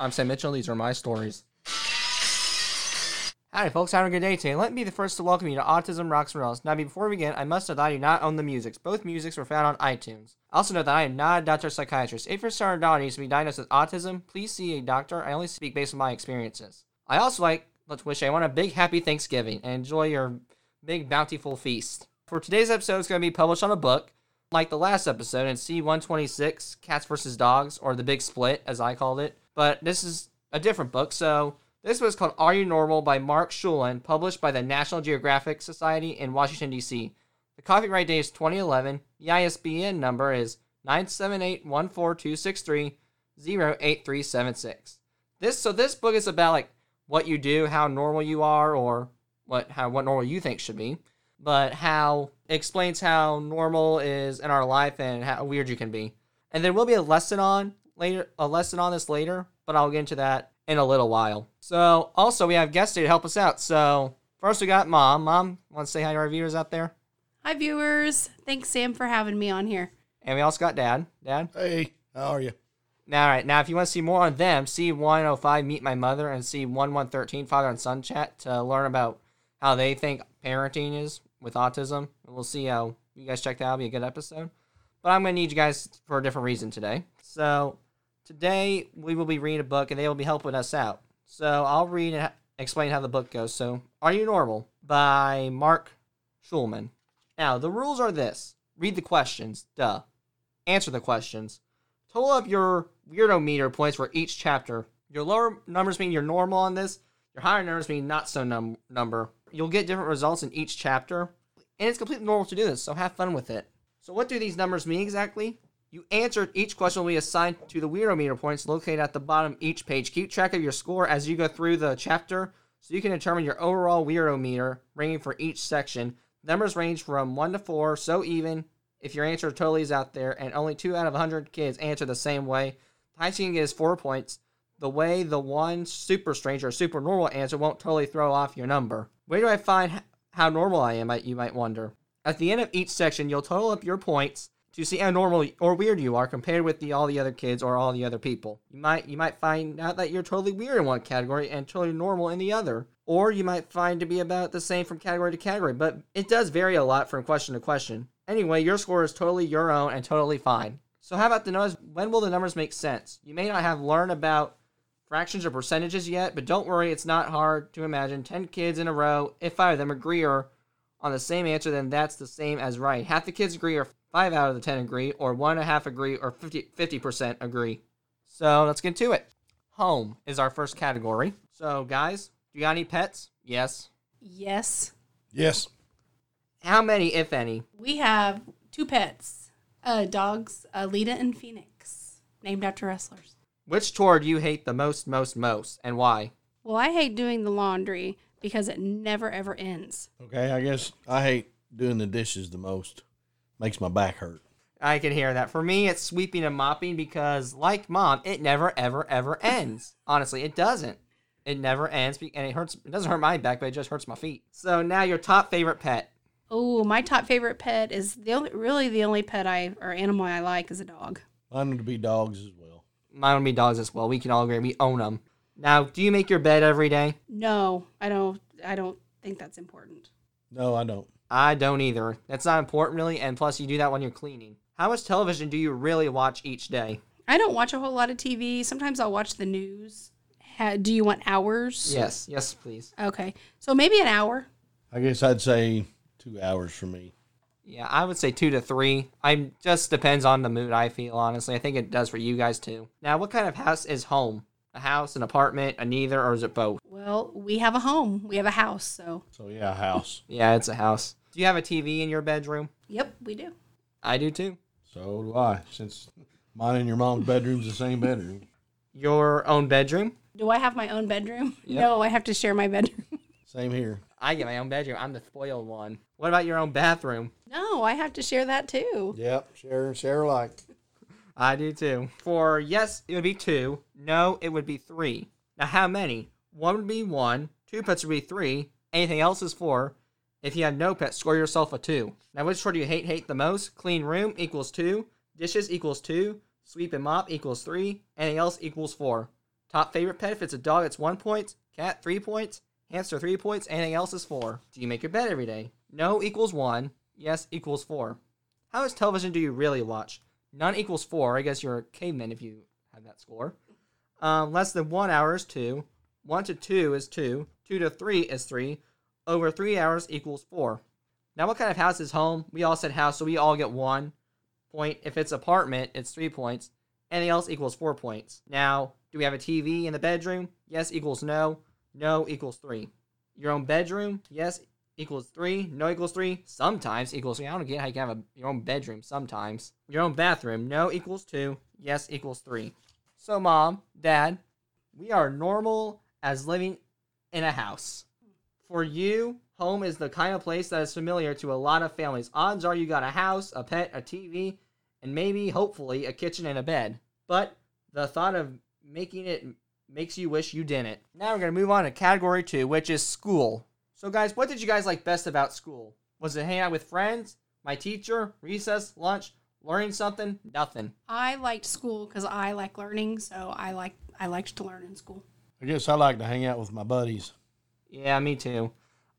I'm Sam Mitchell. These are my stories. Howdy, folks. Having a good day today. Let me be the first to welcome you to Autism Rocks and Rolls. Now, before we begin, I must note that I do not own the musics. Both musics were found on iTunes. Also note that I am not a doctor or psychiatrist. If your son or daughter needs to be diagnosed with autism, please see a doctor. I only speak based on my experiences. I also like let's wish everyone a big happy Thanksgiving and enjoy your big bountiful feast. For today's episode, it's going to be published on a book, like the last episode and C126, Cats versus Dogs, or The Big Split, as I called it. But this is a different book, so this was called Are You Normal by Mark Shulman, published by the National Geographic Society in Washington, D.C. The copyright date is 2011. The ISBN number is 978-14263-08376. This so this book is about like what you do, how normal you are, or what how what normal you think should be, but how explains how normal is in our life and how weird you can be. And there will be a lesson on later a lesson on this later, but I'll get into that in a little while. So also we have guests here to help us out. So first we got mom. Mom, want to say hi to our viewers out there? Hi, viewers. Thanks, Sam, for having me on here. And we also got dad. Dad. Hey, how are you? Now, all right. Now, if you want to see more on them, see 105 Meet My Mother and see 1113 Father and Son Chat to learn about how they think parenting is with autism. And we'll see how you guys check that out. It'll be a good episode. But I'm going to need you guys for a different reason today. So today we will be reading a book and they will be helping us out. So I'll read and explain how the book goes. So, Are You Normal by Mark Shulman. Now, the rules are this read the questions, duh. Answer the questions. Total up your weirdo meter points for each chapter. Your lower numbers mean you're normal on this, your higher numbers mean not so num- number. You'll get different results in each chapter, and it's completely normal to do this, so have fun with it. So, what do these numbers mean exactly? You answered each question will be assigned to the weirdo meter points located at the bottom of each page. Keep track of your score as you go through the chapter so you can determine your overall weirdo meter rating for each section. Numbers range from 1 to 4, so even if your answer totally is out there, and only 2 out of 100 kids answer the same way. The highest you can get is 4 points. The way the one super strange or super normal answer won't totally throw off your number. Where do I find how normal I am, you might wonder? At the end of each section, you'll total up your points to see how normal or weird you are compared with the, all the other kids or all the other people. You might you might find out that you're totally weird in one category and totally normal in the other, or you might find to be about the same from category to category. But it does vary a lot from question to question. Anyway, your score is totally your own and totally fine. So how about the numbers? When will the numbers make sense? You may not have learned about fractions or percentages yet, but don't worry, it's not hard to imagine 10 kids in a row, if five of them agree or on the same answer, then that's the same as right. Half the kids agree, or five out of the 10 agree, or one and a half agree, or 50, 50% agree. So let's get to it. Home is our first category. So, guys, do you got any pets? Yes. Yes, Yes. How many, if any? we have two pets uh, dogs, uh, Lita and Phoenix, named after wrestlers. Which chore do you hate the most, most, most, and why? Well, I hate doing the laundry because it never ever ends. Okay, I guess I hate doing the dishes the most. Makes my back hurt. I can hear that. For me, it's sweeping and mopping because, like mom, it never, ever, ever ends. Honestly, it doesn't. It never ends, and it hurts. It doesn't hurt my back, but it just hurts my feet. So now, your top favorite pet. Oh, my top favorite pet is the only, really the only pet I or animal I like is a dog. Mine would be dogs as well. Mine would be dogs as well. We can all agree we own them. Now, do you make your bed every day? No, I don't. I don't think that's important. No, I don't. I don't either. That's not important, really. And plus, you do that when you're cleaning. How much television do you really watch each day? I don't watch a whole lot of TV. Sometimes I'll watch the news. Ha, do you want hours? Yes, yes, please. Okay, so maybe an hour. I guess I'd say two hours for me. Yeah, I would say two to three. I just depends on the mood. I feel honestly. I think it does for you guys too. Now, what kind of house is home? A house, an apartment, a neither, or is it both? Well, we have a home. We have a house, so So yeah, a house. Yeah, it's a house. Do you have a TV in your bedroom? yep, we do. I do too. So do I. Since mine and your mom's bedroom's the same bedroom. Your own bedroom? Do I have my own bedroom? Yep. No, I have to share my bedroom. Same here. I get my own bedroom. I'm the spoiled one. What about your own bathroom? No, I have to share that too. Yep. Share share alike. I do too. For yes, it would be two. No, it would be three. Now, how many? One would be one. Two pets would be three. Anything else is four. If you have no pets, score yourself a two. Now, which chore do you hate hate the most? Clean room equals two. Dishes equals two. Sweep and mop equals three. Anything else equals four. Top favorite pet, if it's a dog, it's one point. Cat, three points. Hamster, three points. Anything else is four. Do you make your bed every day? No equals one. Yes equals four. How much television do you really watch? None equals four. I guess you're a caveman if you have that score. Um, less than one hour is two. One to two is two. Two to three is three. Over three hours equals four. Now, what kind of house is home? We all said house, so we all get one point. If it's apartment, it's three points. Anything else equals four points. Now, do we have a TV in the bedroom? Yes equals no. No equals three. Your own bedroom? Yes equals three. No equals three. Sometimes equals three. I don't get how you can have a, your own bedroom sometimes. Your own bathroom? No equals two. Yes equals three. So, mom, dad, we are normal as living in a house. For you, home is the kind of place that is familiar to a lot of families. Odds are you got a house, a pet, a TV, and maybe, hopefully, a kitchen and a bed. But the thought of making it makes you wish you didn't. Now we're going to move on to category two, which is school. So, guys, what did you guys like best about school? Was it hanging out with friends, my teacher, recess, lunch, learning something? Nothing. I liked school because I like learning, so I like I liked to learn in school. I guess I like to hang out with my buddies. Yeah, me too.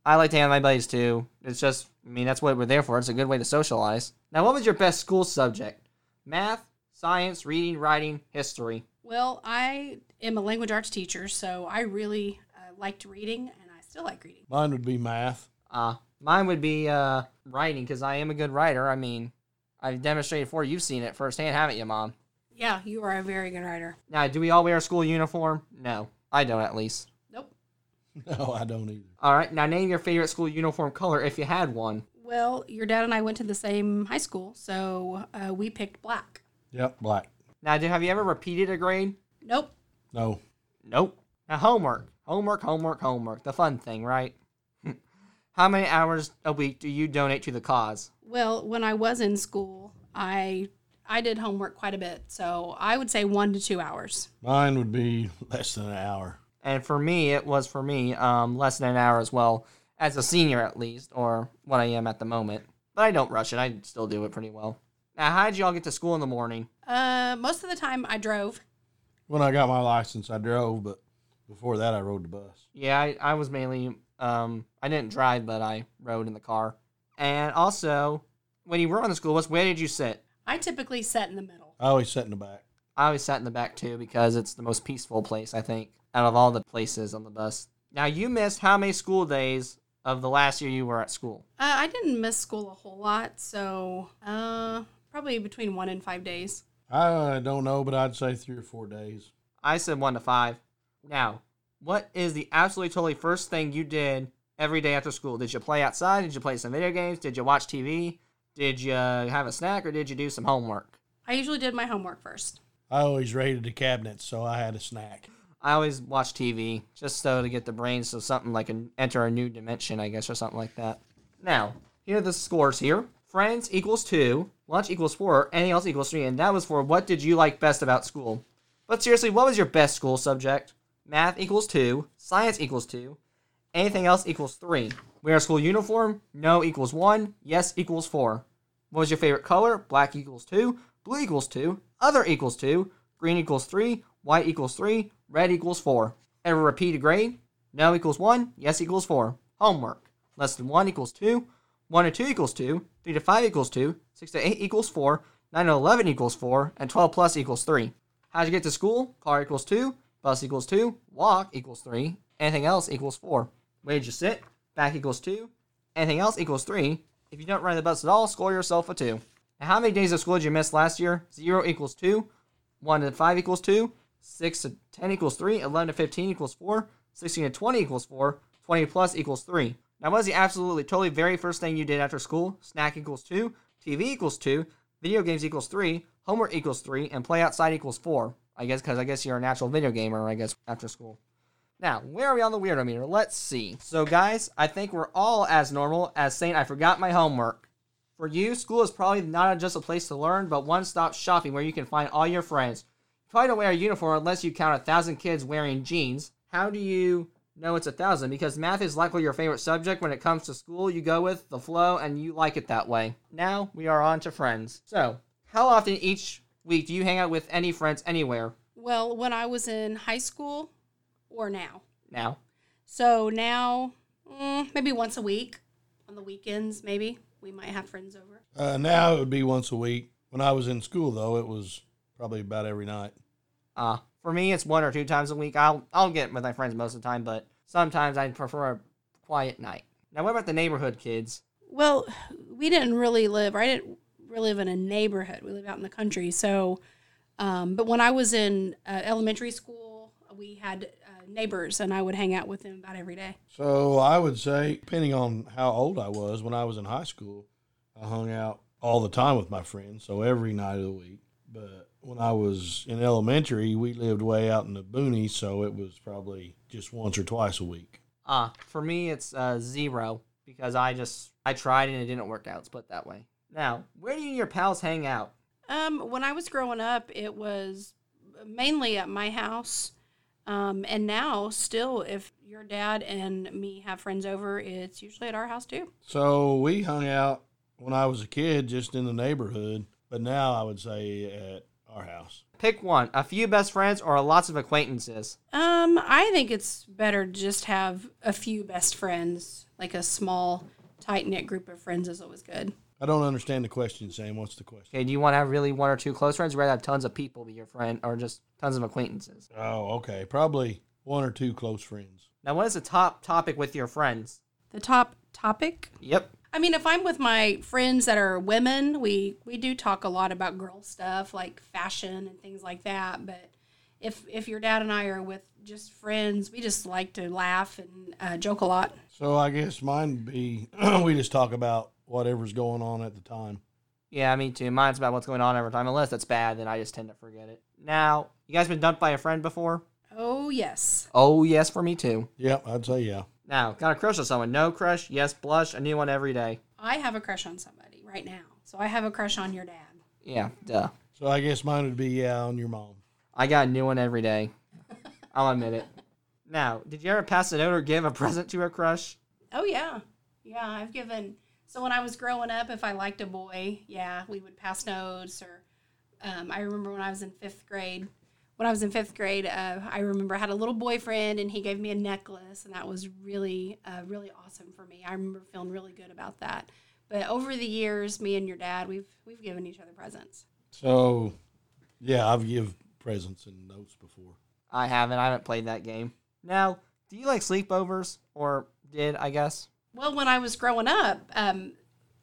I like to hang out with my buddies too. It's just, I mean, that's what we're there for. It's a good way to socialize. Now, what was your best school subject? Math, science, reading, writing, history. Well, I am a language arts teacher, so I really uh, liked reading, and I still like reading. Mine would be math. Uh, mine would be uh, writing because I am a good writer. I mean, I've demonstrated for you. You've seen it firsthand, haven't you, Mom? Yeah, you are a very good writer. Now, do we all wear a school uniform? No, I don't at least. Nope. No, I don't either. All right, now name your favorite school uniform color if you had one. Well, your dad and I went to the same high school, so uh, we picked black. Yep, black. Now, do, have you ever repeated a grade? Nope. No. Nope. Now, homework. Homework, homework, homework. The fun thing, right? How many hours a week do you donate to the cause? Well, when I was in school, I I did homework quite a bit, so I would say one to two hours. Mine would be less than an hour. And for me, it was for me um, less than an hour as well, as a senior at least, or what I am at the moment. But I don't rush it. I still do it pretty well. Now, how did y'all get to school in the morning? Uh, most of the time I drove. When I got my license, I drove, but before that, I rode the bus. Yeah, I, I was mainly, um, I didn't drive, but I rode in the car. And also, when you were on the school bus, where did you sit? I typically sat in the middle. I always sat in the back. I always sat in the back too because it's the most peaceful place, I think, out of all the places on the bus. Now, you missed how many school days of the last year you were at school? Uh, I didn't miss school a whole lot, so uh, probably between one and five days. I don't know, but I'd say three or four days. I said one to five. Now, what is the absolutely totally first thing you did every day after school? Did you play outside? Did you play some video games? Did you watch TV? Did you have a snack or did you do some homework? I usually did my homework first. I always raided the cabinets, so I had a snack. I always watch TV just so to get the brain so something like an enter a new dimension, I guess, or something like that. Now, here are the scores here. Friends equals two, lunch equals four, anything else equals three, and that was for what did you like best about school. But seriously, what was your best school subject? Math equals two, science equals two, anything else equals three. Wear school uniform? No equals one, yes equals four. What was your favorite color? Black equals two, blue equals two, other equals two, green equals three, white equals three, red equals four. Ever repeat a grade? No equals one, yes equals four. Homework. Less than one equals two, one to two equals two, three to five equals two, six to eight equals four, nine to eleven equals four, and twelve plus equals three. How'd you get to school? Car equals two, bus equals two, walk equals three, anything else equals four. Where did you sit? Back equals two, anything else equals three. If you don't ride the bus at all, score yourself a two. Now, how many days of school did you miss last year? Zero equals two, one to five equals two, six to ten equals three, eleven to fifteen equals four, sixteen to twenty equals four, twenty plus equals three. Now, what was the absolutely totally very first thing you did after school? Snack equals two, TV equals two, video games equals three, homework equals three, and play outside equals four. I guess because I guess you're a natural video gamer. I guess after school. Now, where are we on the weirdo meter? Let's see. So, guys, I think we're all as normal as saying I forgot my homework. For you, school is probably not just a place to learn, but one-stop shopping where you can find all your friends. You probably don't wear a uniform unless you count a thousand kids wearing jeans. How do you know it's a thousand? Because math is likely your favorite subject when it comes to school. You go with the flow and you like it that way. Now we are on to friends. So, how often each week do you hang out with any friends anywhere? Well, when I was in high school or now. Now, So now, mm, maybe once a week on the weekends, maybe we might have friends over. Uh, now it would be once a week. When I was in school, though, it was probably about every night. uh, for me, it's one or two times a week. I'll I'll get with my friends most of the time, but sometimes I prefer a quiet night. Now, what about the neighborhood kids? Well, we didn't really live. I didn't really live in a neighborhood. We live out in the country. So, um, but when I was in uh, elementary school, we had uh, neighbors, and I would hang out with them about every day. So I would say, depending on how old I was, when I was in high school, I hung out all the time with my friends, so every night of the week. But when I was in elementary, we lived way out in the boonies, so it was probably just once or twice a week. Uh, for me, it's uh, zero because I just I tried and it didn't work out. Split that way. Now, where do you and your pals hang out? Um, when I was growing up, it was mainly at my house. Um, and now, still, if your dad and me have friends over, it's usually at our house too. So we hung out when I was a kid just in the neighborhood, but now I would say at our house. Pick one: a few best friends or lots of acquaintances. Um, I think it's better to just have a few best friends, like a small, tight knit group of friends is always good. I don't understand the question, Sam. What's the question? Okay, do you want to have really one or two close friends, or rather have tons of people be your friend, or just tons of acquaintances? Oh, okay. Probably one or two close friends. Now, what is the top topic with your friends? The top topic. Yep. I mean, if I'm with my friends that are women, we we do talk a lot about girl stuff like fashion and things like that. But if if your dad and I are with just friends, we just like to laugh and uh, joke a lot. So I guess mine would be we just talk about whatever's going on at the time. Yeah, me too. Mine's about what's going on every time. Unless it's bad, then I just tend to forget it. Now, you guys been dumped by a friend before? Oh yes. Oh, yes, for me too. Yep, I'd say yeah. Now, got a crush on someone? No crush? Yes, blush. A new one every day. I have a crush on somebody right now. So I have a crush on your dad. Yeah, duh. So I guess mine would be yeah on your mom. I got a new one every day. I'll admit it. Now, did you ever pass a note or give a present to a crush? Oh yeah, yeah. I've given. So when I was growing up, if I liked a boy, yeah, we would pass notes. Or um, I remember when I was in fifth grade. When I was in fifth grade, uh, I remember I had a little boyfriend, and he gave me a necklace, and that was really, uh, really awesome for me. I remember feeling really good about that. But over the years, me and your dad, we've we've given each other presents. So yeah, I've give presents and notes before. I haven't. I haven't played that game. Now, do you like sleepovers? Or did, I guess? Well, when I was growing up, um,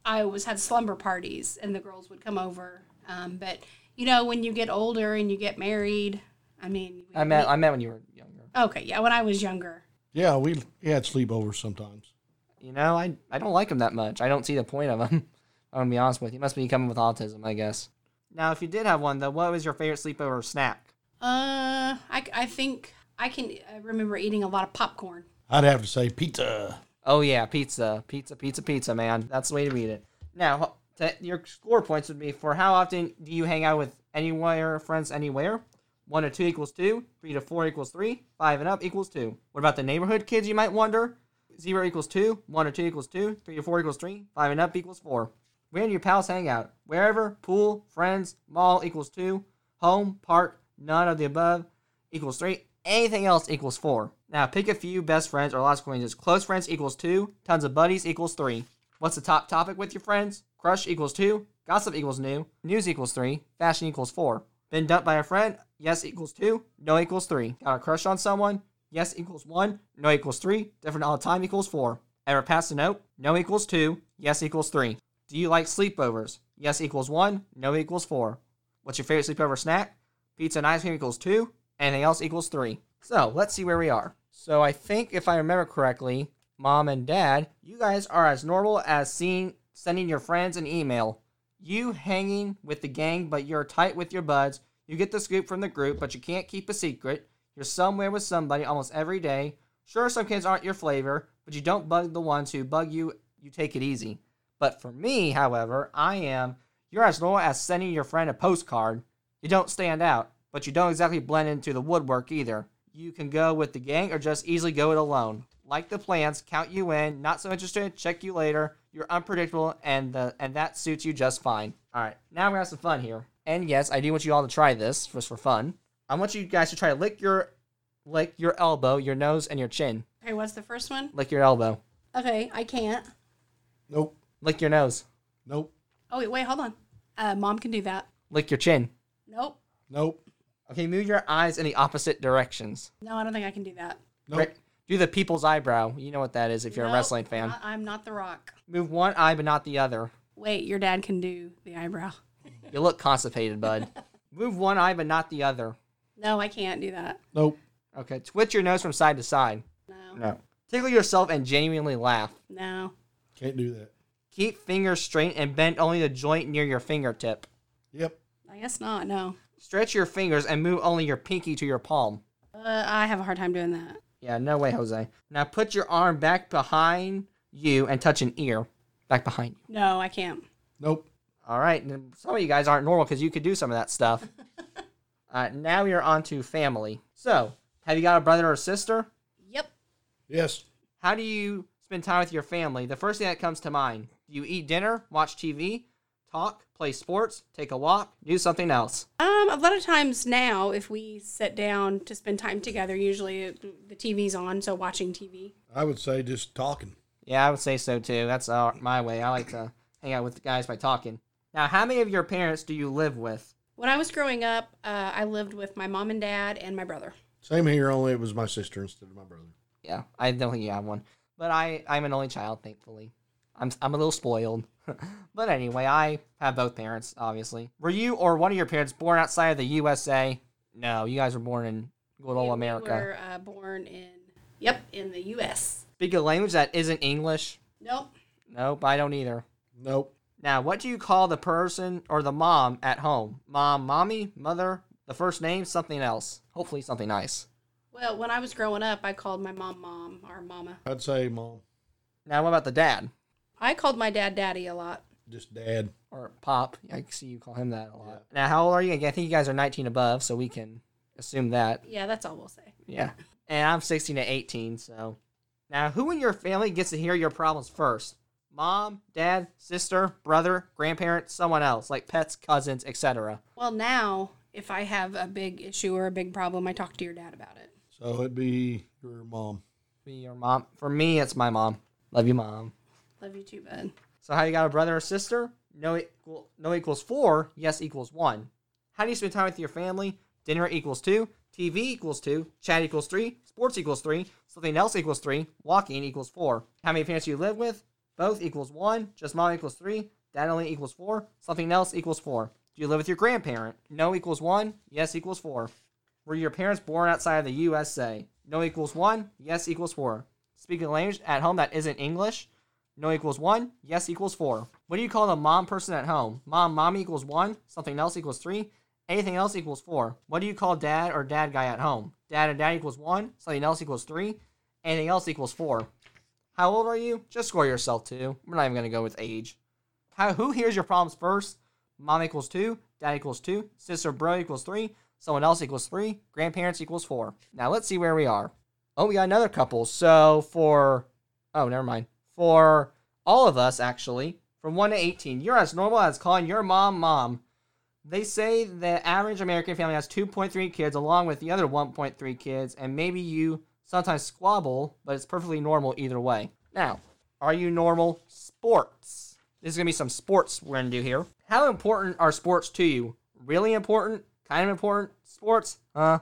I always had slumber parties, and the girls would come over. Um, but you know, when you get older and you get married, I mean, I meant, I meant when you were younger. okay, yeah, when I was younger. Yeah, we we had sleepovers sometimes. You know, I, I don't like them that much. I don't see the point of them. I'm going to be honest with you. You must be coming with autism, I guess. Now, if you did have one, though, what was your favorite sleepover snack? Uh, I, I think I can remember eating a lot of popcorn. I'd have to say pizza. Oh yeah, pizza, pizza, pizza, pizza, man. That's the way to read it. Now, your score points would be for how often do you hang out with anywhere friends anywhere? One to two equals two. Three to four equals three. Five and up equals two. What about the neighborhood kids? You might wonder. Zero equals two. One to two equals two. Three to four equals three. Five and up equals four. Where do your pals hang out? Wherever. Pool. Friends. Mall equals two. Home. Park. None of the above equals three. Anything else equals four. Now pick a few best friends or lots of acquaintances. Close friends equals two. Tons of buddies equals three. What's the top topic with your friends? Crush equals two. Gossip equals new. News equals three. Fashion equals four. Been dumped by a friend? Yes equals two. No equals three. Got a crush on someone? Yes equals one. No equals three. Different all the time equals four. Ever passed a note? No equals two. Yes equals three. Do you like sleepovers? Yes equals one. No equals four. What's your favorite sleepover snack? Pizza and ice cream equals two. Anything else equals three. So let's see where we are. So I think if I remember correctly, mom and dad, you guys are as normal as seeing sending your friends an email. You hanging with the gang, but you're tight with your buds. You get the scoop from the group, but you can't keep a secret. You're somewhere with somebody almost every day. Sure, some kids aren't your flavor, but you don't bug the ones who bug you. You take it easy. But for me, however, I am. You're as normal as sending your friend a postcard. You don't stand out, but you don't exactly blend into the woodwork either. You can go with the gang or just easily go it alone. Like the plans, count you in, not so interested, check you later. You're unpredictable and the and that suits you just fine. Alright, now we're gonna have some fun here. And yes, I do want you all to try this just for fun. I want you guys to try to lick your lick your elbow, your nose, and your chin. Okay, what's the first one? Lick your elbow. Okay, I can't. Nope. Lick your nose. Nope. Oh wait, wait, hold on. Uh, mom can do that. Lick your chin. Nope. Nope. Okay, move your eyes in the opposite directions. No, I don't think I can do that. Nope. Right- Do the people's eyebrow. You know what that is if you're a Nope, wrestling fan. I- I'm not the Rock. Move one eye but not the other. Wait, your dad can do the eyebrow. You look constipated, bud. Move one eye but not the other. No, I can't do that. Nope. Okay, twitch your nose from side to side. No. No. Tickle yourself and genuinely laugh. No. Can't do that. Keep fingers straight and bend only the joint near your fingertip. Yep. I guess not. No. Stretch your fingers and move only your pinky to your palm. Uh, I have a hard time doing that. Yeah, no way, Jose. Now put your arm back behind you and touch an ear. Back behind you. No, I can't. Nope. All right. and Some of you guys aren't normal because you could do some of that stuff. uh, now you're on to family. So, have you got a brother or sister? Yep. Yes. How do you spend time with your family? The first thing that comes to mind do you eat dinner, watch TV, talk, play sports, take a walk, do something else? Um, a lot of times now, if we sit down to spend time together, usually the TV's on, so watching TV. I would say just talking. Yeah, I would say so too. That's uh, my way. I like to hang out with the guys by talking. Now, how many of your parents do you live with? When I was growing up, uh, I lived with my mom and dad and my brother. Same here, only it was my sister instead of my brother. Yeah, I don't think you have one, but I I'm an only child, thankfully. I'm I'm a little spoiled, but anyway, I have both parents. Obviously, were you or one of your parents born outside of the USA? No, you guys were born in good old We America. were uh, born in, yep, in the U.S. Speak a language that isn't English. Nope. Nope, I don't either. Nope. Now, what do you call the person or the mom at home? Mom, mommy, mother, the first name, something else. Hopefully, something nice. Well, when I was growing up, I called my mom mom or mama. I'd say mom. Now, what about the dad I called my dad daddy a lot. Just dad. or pop? I see you call him that a lot. Yeah. Now, how old are you? I think you guys are 19 above, so we can assume that. Yeah, that's all we'll say. Yeah. And I'm 16 to 18, so. Now, who in your family gets to hear your problems first? Mom, dad, sister, brother, grandparent, someone else, like pets, cousins, etc. Well, now if I have a big issue or a big problem, I talk to your dad about it. So it'd be your mom. Be your mom. For me, it's my mom. Love you, mom. Love you too, bud. So how you got a brother or sister? No equal, no equals four. Yes equals one. How do you spend time with your family? Dinner equals two. TV equals two. Chat equals three. Sports equals three. Something else equals three. Walking equals four. How many parents do you live with? Both equals one. Just mom equals three. Dad only equals four. Something else equals four. Do you live with your grandparent? No equals one. Yes equals four. Were your parents born outside of the USA? No equals one. Yes equals four. Speak a language at home that isn't English? No equals one. Yes equals four. What do you call the mom person at home? Mom, mom equals one. Something else equals three. Anything else equals four. What do you call dad or dad guy at home? Dad and dad equals one. Something else equals three. Anything else equals four. How old are you? Just score yourself two. We're not even gonna go with age. How who hears your problems first? Mom equals two. Dad equals two. Sister bro equals three. Someone else equals three. Grandparents equals four. Now let's see where we are. Oh, we got another couple. So for oh, never mind. For all of us, actually, from one to eighteen, you're as normal as calling your mom mom. They say the average American family has 2.3 kids, along with the other 1.3 kids, and maybe you sometimes squabble, but it's perfectly normal either way. Now, are you normal? Sports. This is gonna be some sports we're gonna do here. How important are sports to you? Really important? Kind of important? Sports? Huh?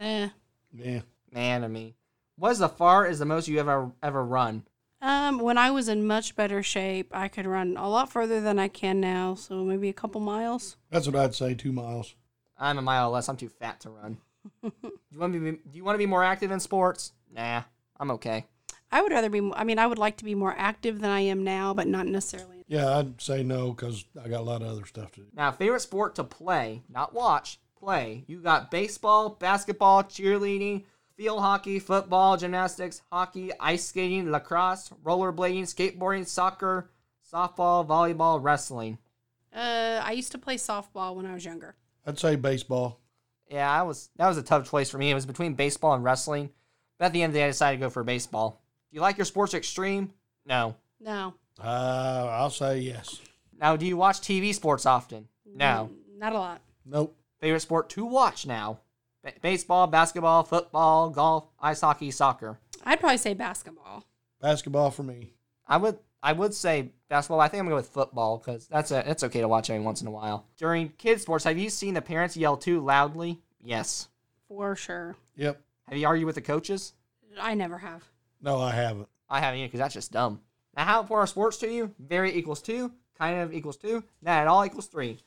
Eh. Yeah. Man to me. What is the far is the most you ever ever run? Um, when I was in much better shape, I could run a lot further than I can now. So maybe a couple miles. That's what I'd say. Two miles. I'm a mile less. I'm too fat to run. do you want to be? Do you want to be more active in sports? Nah, I'm okay. I would rather be. I mean, I would like to be more active than I am now, but not necessarily. Yeah, I'd say no because I got a lot of other stuff to do. Now, favorite sport to play, not watch, play. You got baseball, basketball, cheerleading, field hockey, football, gymnastics, hockey, ice skating, lacrosse, rollerblading, skateboarding, soccer, softball, volleyball, wrestling. Uh, I used to play softball when I was younger. I'd say baseball. Yeah, I was that was a tough choice for me. It was between baseball and wrestling. But at the end of the day, I decided to go for baseball. Do you like your sports extreme? No. No, Uh, I'll say yes. Now, do you watch TV sports often? No. Not a lot. Nope. Favorite sport to watch now? Ba- baseball, basketball, football, golf, ice hockey, soccer. I'd probably say basketball. Basketball for me. I would I would say basketball. I think I'm gonna go with football because that's a it's okay to watch every once in a while. During kids sports, have you seen the parents yell too loudly? Yes. For sure. Yep. Have you argued with the coaches? I never have. No, I haven't. I haven't either because that's just dumb. Now, how important are sports to you? Very equals two, kind of equals two, not at all equals three.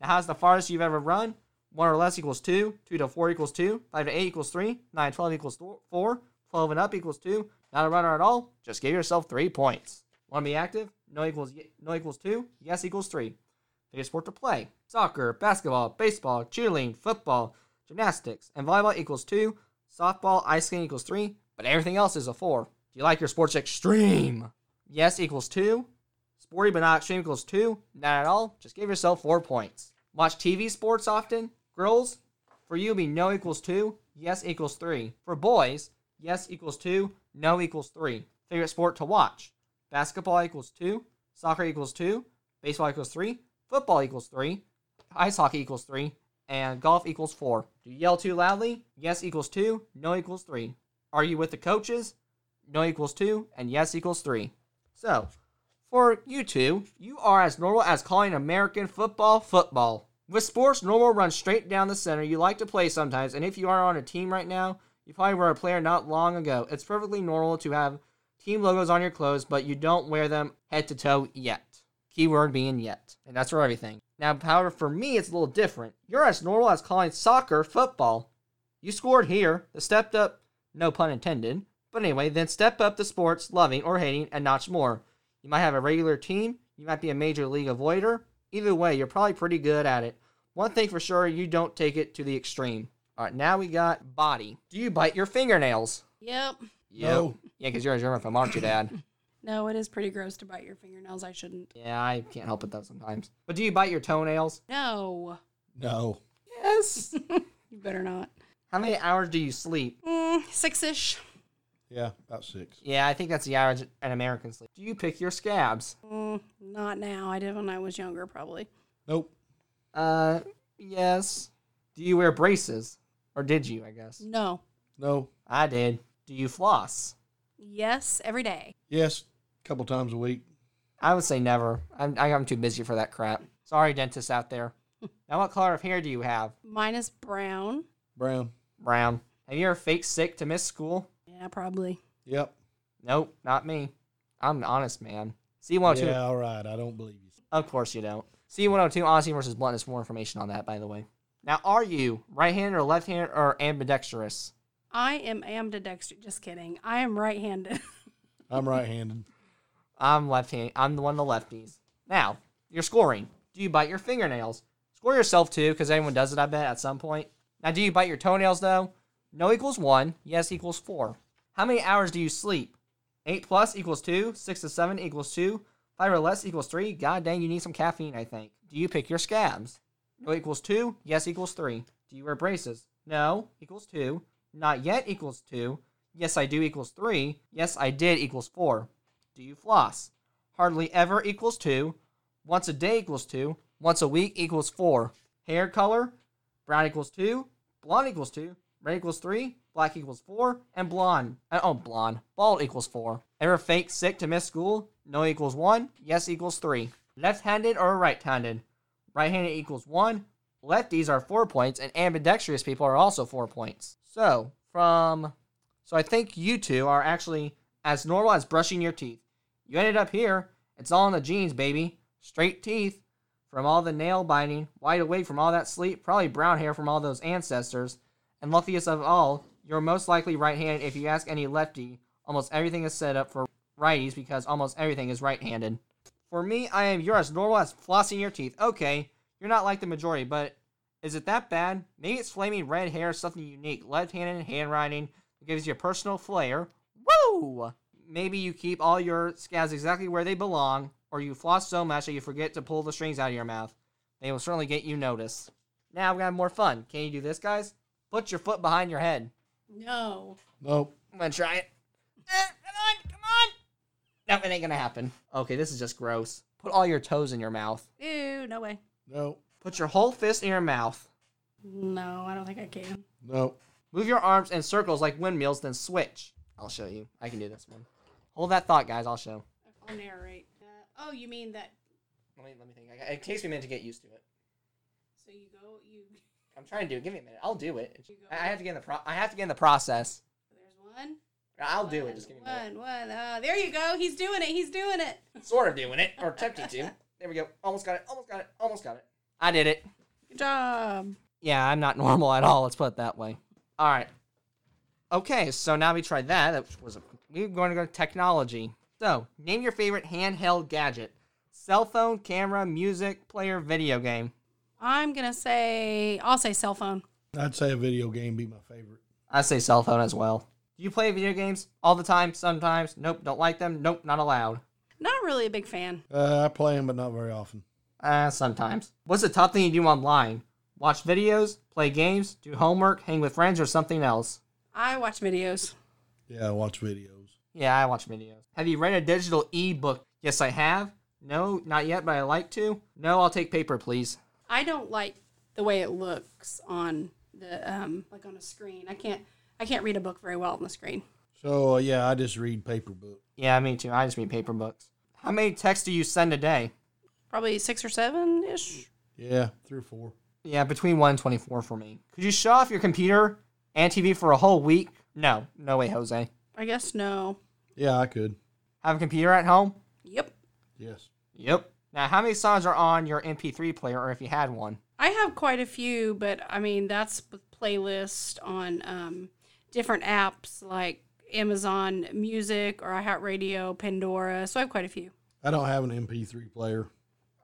Now, how's the farthest you've ever run? One or less equals two, two to four equals two, five to eight equals three, nine to twelve equals 4, 12 and up equals two. Not a runner at all. Just give yourself three points. Want to be active? No equals no equals two. Yes equals three. Favorite sport to play? Soccer, basketball, baseball, cheerleading, football, gymnastics, and volleyball equals two. Softball, ice skating equals three, but everything else is a four. Do you like your sports extreme? Yes equals two. Sporty but not extreme equals two. Not at all. Just give yourself four points. Watch TV sports often. Girls, for you, be no equals two. Yes equals three. For boys, yes equals two. No equals three. Favorite sport to watch? Basketball equals two. Soccer equals two. Baseball equals three. Football equals three. Ice hockey equals three. And golf equals four. Do you yell too loudly? Yes equals two. No equals three. Are you with the coaches? No equals two. And yes equals three. So, for you two, you are as normal as calling American football football. With sports, normal runs straight down the center. You like to play sometimes, and if you are on a team right now, you probably were a player not long ago. It's perfectly normal to have team logos on your clothes, but you don't wear them head to toe yet. Keyword being yet. And that's for everything. Now, however, for me, it's a little different. You're as normal as calling soccer football. You scored here, the stepped up, no pun intended. But anyway, then step up the sports, loving or hating, a notch more. You might have a regular team, you might be a major league avoider. Either way, you're probably pretty good at it. One thing for sure, you don't take it to the extreme. All right, now we got body. Do you bite your fingernails? Yep. No. Yeah, because you're a germaphobe, aren't you, Dad? No, it is pretty gross to bite your fingernails. I shouldn't. yeah, I can't help it though sometimes. But do you bite your toenails? No. No. Yes. You better not. How many hours do you sleep? Mm, six ish. Yeah, about six. Yeah, I think that's the average an American sleep. Do you pick your scabs? Mm, not now. I did when I was younger, probably. Nope. Uh, yes. Do you wear braces? Or did you, I guess? No. No. I did. Do you floss? Yes, every day. Yes, a couple times a week. I would say never. I'm, I'm too busy for that crap. Sorry, dentists out there. now, what color of hair do you have? Mine is brown. Brown. Brown. Have you ever faked sick to miss school? Yeah, probably. Yep. Nope, not me. I'm an honest man. C102. Yeah, all right. I don't believe you. Of course you don't. C102, honesty versus bluntness. More information on that, by the way. Now, are you right-handed or left-handed or ambidextrous? I am ambidextrous. Just kidding. I am right-handed. I'm right-handed. I'm left-handed. I'm the one of the lefties. Now, you're scoring. Do you bite your fingernails? Score yourself too, because everyone does it, I bet, at some point. Now, do you bite your toenails though? No equals one. Yes equals four. How many hours do you sleep? Eight plus equals two. Six to seven equals two. Five or less equals three. God dang, you need some caffeine, I think. Do you pick your scabs? No equals two. Yes equals three. Do you wear braces? No equals two. Not yet equals two. Yes, I do equals three. Yes, I did equals four. Do you floss? Hardly ever equals two. Once a day equals two. Once a week equals four. Hair color? Brown equals two. Blonde equals two. Red equals three. Black equals four. And blonde. Uh, oh, blonde. Bald equals four. Ever fake sick to miss school? No equals one. Yes equals three. Left handed or right handed? Right handed equals one. Lefties are four points. And ambidextrous people are also four points. So, from. So I think you two are actually as normal as brushing your teeth. You ended up here. It's all in the genes, baby. Straight teeth from all the nail biting, wide awake from all that sleep, probably brown hair from all those ancestors, and luckiest of all, you're most likely right handed if you ask any lefty. Almost everything is set up for righties because almost everything is right handed. For me, I am you're as normal as flossing your teeth. Okay, you're not like the majority, but is it that bad? Maybe it's flaming red hair, something unique, left handed handwriting that gives you a personal flair. Woo! Maybe you keep all your scabs exactly where they belong, or you floss so much that you forget to pull the strings out of your mouth. They will certainly get you noticed. Now we're gonna have more fun. Can you do this, guys? Put your foot behind your head. No. Nope. I'm gonna try it. Eh, come on, come on. No, it ain't gonna happen. Okay, this is just gross. Put all your toes in your mouth. Ew, no way. Nope. Put your whole fist in your mouth. No, I don't think I can. No. Move your arms in circles like windmills, then switch. I'll show you. I can do this one. Hold that thought, guys. I'll show. I'll narrate. Uh, oh, you mean that? Let me let me think. I- It takes me a minute to get used to it. So you go, you. I'm trying to do it. Give me a minute. I'll do it. I I have to get in the pro. I have to get in the process. There's one. I'll do it. Just give me a minute. One, one. Uh, there you go. He's doing it. He's doing it. Sort of doing it, or attempting to. There we go. Almost got it. Almost got it. Almost got it. I did it. Good job. Yeah, I'm not normal at all. Let's put it that way. All right. Okay, so now we tried that. That was a, we're going to go to technology. So, name your favorite handheld gadget: cell phone, camera, music player, video game. I'm gonna say. I'll say cell phone. I'd say a video game be my favorite. I say cell phone as well. Do you play video games all the time? Sometimes. Nope. Don't like them. Nope. Not allowed. Not really a big fan. Uh, I play them, but not very often. Uh, sometimes. What's the top thing you do online? Watch videos, play games, do homework, hang with friends, or something else? I watch videos. Yeah, I watch videos. Yeah, I watch videos. Have you read a digital e-book? Yes, I have. No, not yet, but I like to. No, I'll take paper, please. I don't like the way it looks on the um like on a screen. I can't. I can't read a book very well on the screen. So uh, yeah, I just read paper book. Yeah, me too. I just read paper books. How many texts do you send a day? Probably six or seven ish. Yeah, three or four. Yeah, between 1 and 24 for me. Could you shut off your computer and TV for a whole week? No, no way, Jose. I guess no. Yeah, I could. Have a computer at home? Yep. Yes. Yep. Now, how many songs are on your MP3 player, or if you had one? I have quite a few, but I mean that's with playlist on um, different apps like Amazon Music or iHeartRadio, Pandora. So I have quite a few. I don't have an MP3 player.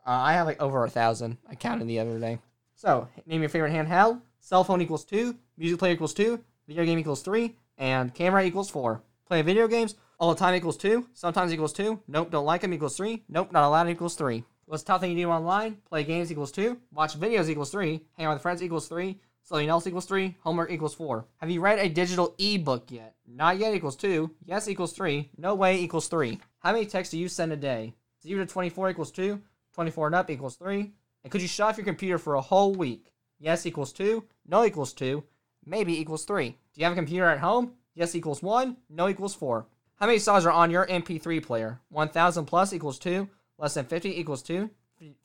Uh, I have like over a thousand. I counted the other day. So, name your favorite handheld. Cell phone equals two. Music player equals two. Video game equals three. And camera equals four. Play video games all the time equals two. Sometimes equals two. Nope, don't like them equals three. Nope, not allowed equals three. What's the top thing you do online? Play games equals two. Watch videos equals three. Hang out with friends equals three. Something else equals three. Homework equals four. Have you read a digital ebook yet? Not yet equals two. Yes equals three. No way equals three. How many texts do you send a day? Zero to 24 equals two. 24 and up equals 3. And could you shut off your computer for a whole week? Yes equals 2, no equals 2, maybe equals 3. Do you have a computer at home? Yes equals 1, no equals 4. How many songs are on your MP3 player? 1000 plus equals 2, less than 50 equals 2,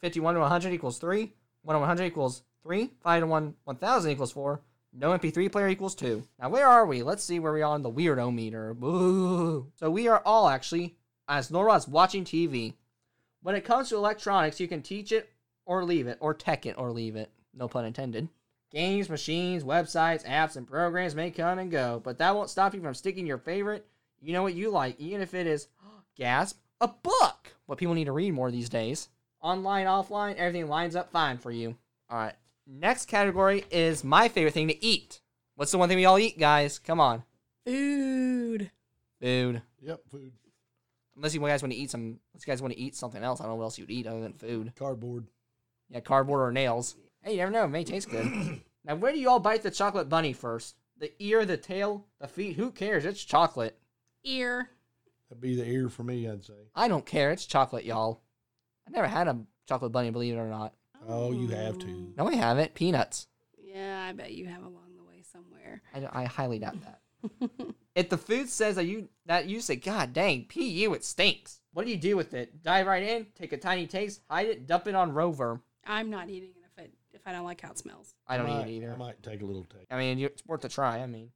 51 to 100 equals 3, 1 to 100 equals 3, 5 to 1 1000 equals 4, no MP3 player equals 2. Now where are we? Let's see where we are on the weirdo meter. So we are all actually, as Nora's watching TV. When it comes to electronics, you can teach it or leave it, or tech it or leave it. No pun intended. Games, machines, websites, apps, and programs may come and go, but that won't stop you from sticking your favorite. You know what you like, even if it is, gasp, a book. What people need to read more these days. Online, offline, everything lines up fine for you. All right. Next category is my favorite thing to eat. What's the one thing we all eat, guys? Come on. Food. Food. Yep, food. Unless you guys want to eat some, unless you guys want to eat something else, I don't know what else you'd eat other than food. Cardboard. Yeah, cardboard or nails. Hey, you never know. It may taste good. now, where do you all bite the chocolate bunny first? The ear, the tail, the feet? Who cares? It's chocolate. Ear. That'd be the ear for me, I'd say. I don't care. It's chocolate, y'all. I never had a chocolate bunny, believe it or not. Oh, you have to. No, I haven't. Peanuts. Yeah, I bet you have along the way somewhere. I, I highly doubt that. if the food says that you that you say, God dang, pu, it stinks. What do you do with it? Dive right in, take a tiny taste, hide it, dump it on Rover. I'm not eating it if it if I don't like how it smells. I don't might, eat it either. I might take a little take. I mean, it's worth a try. I mean,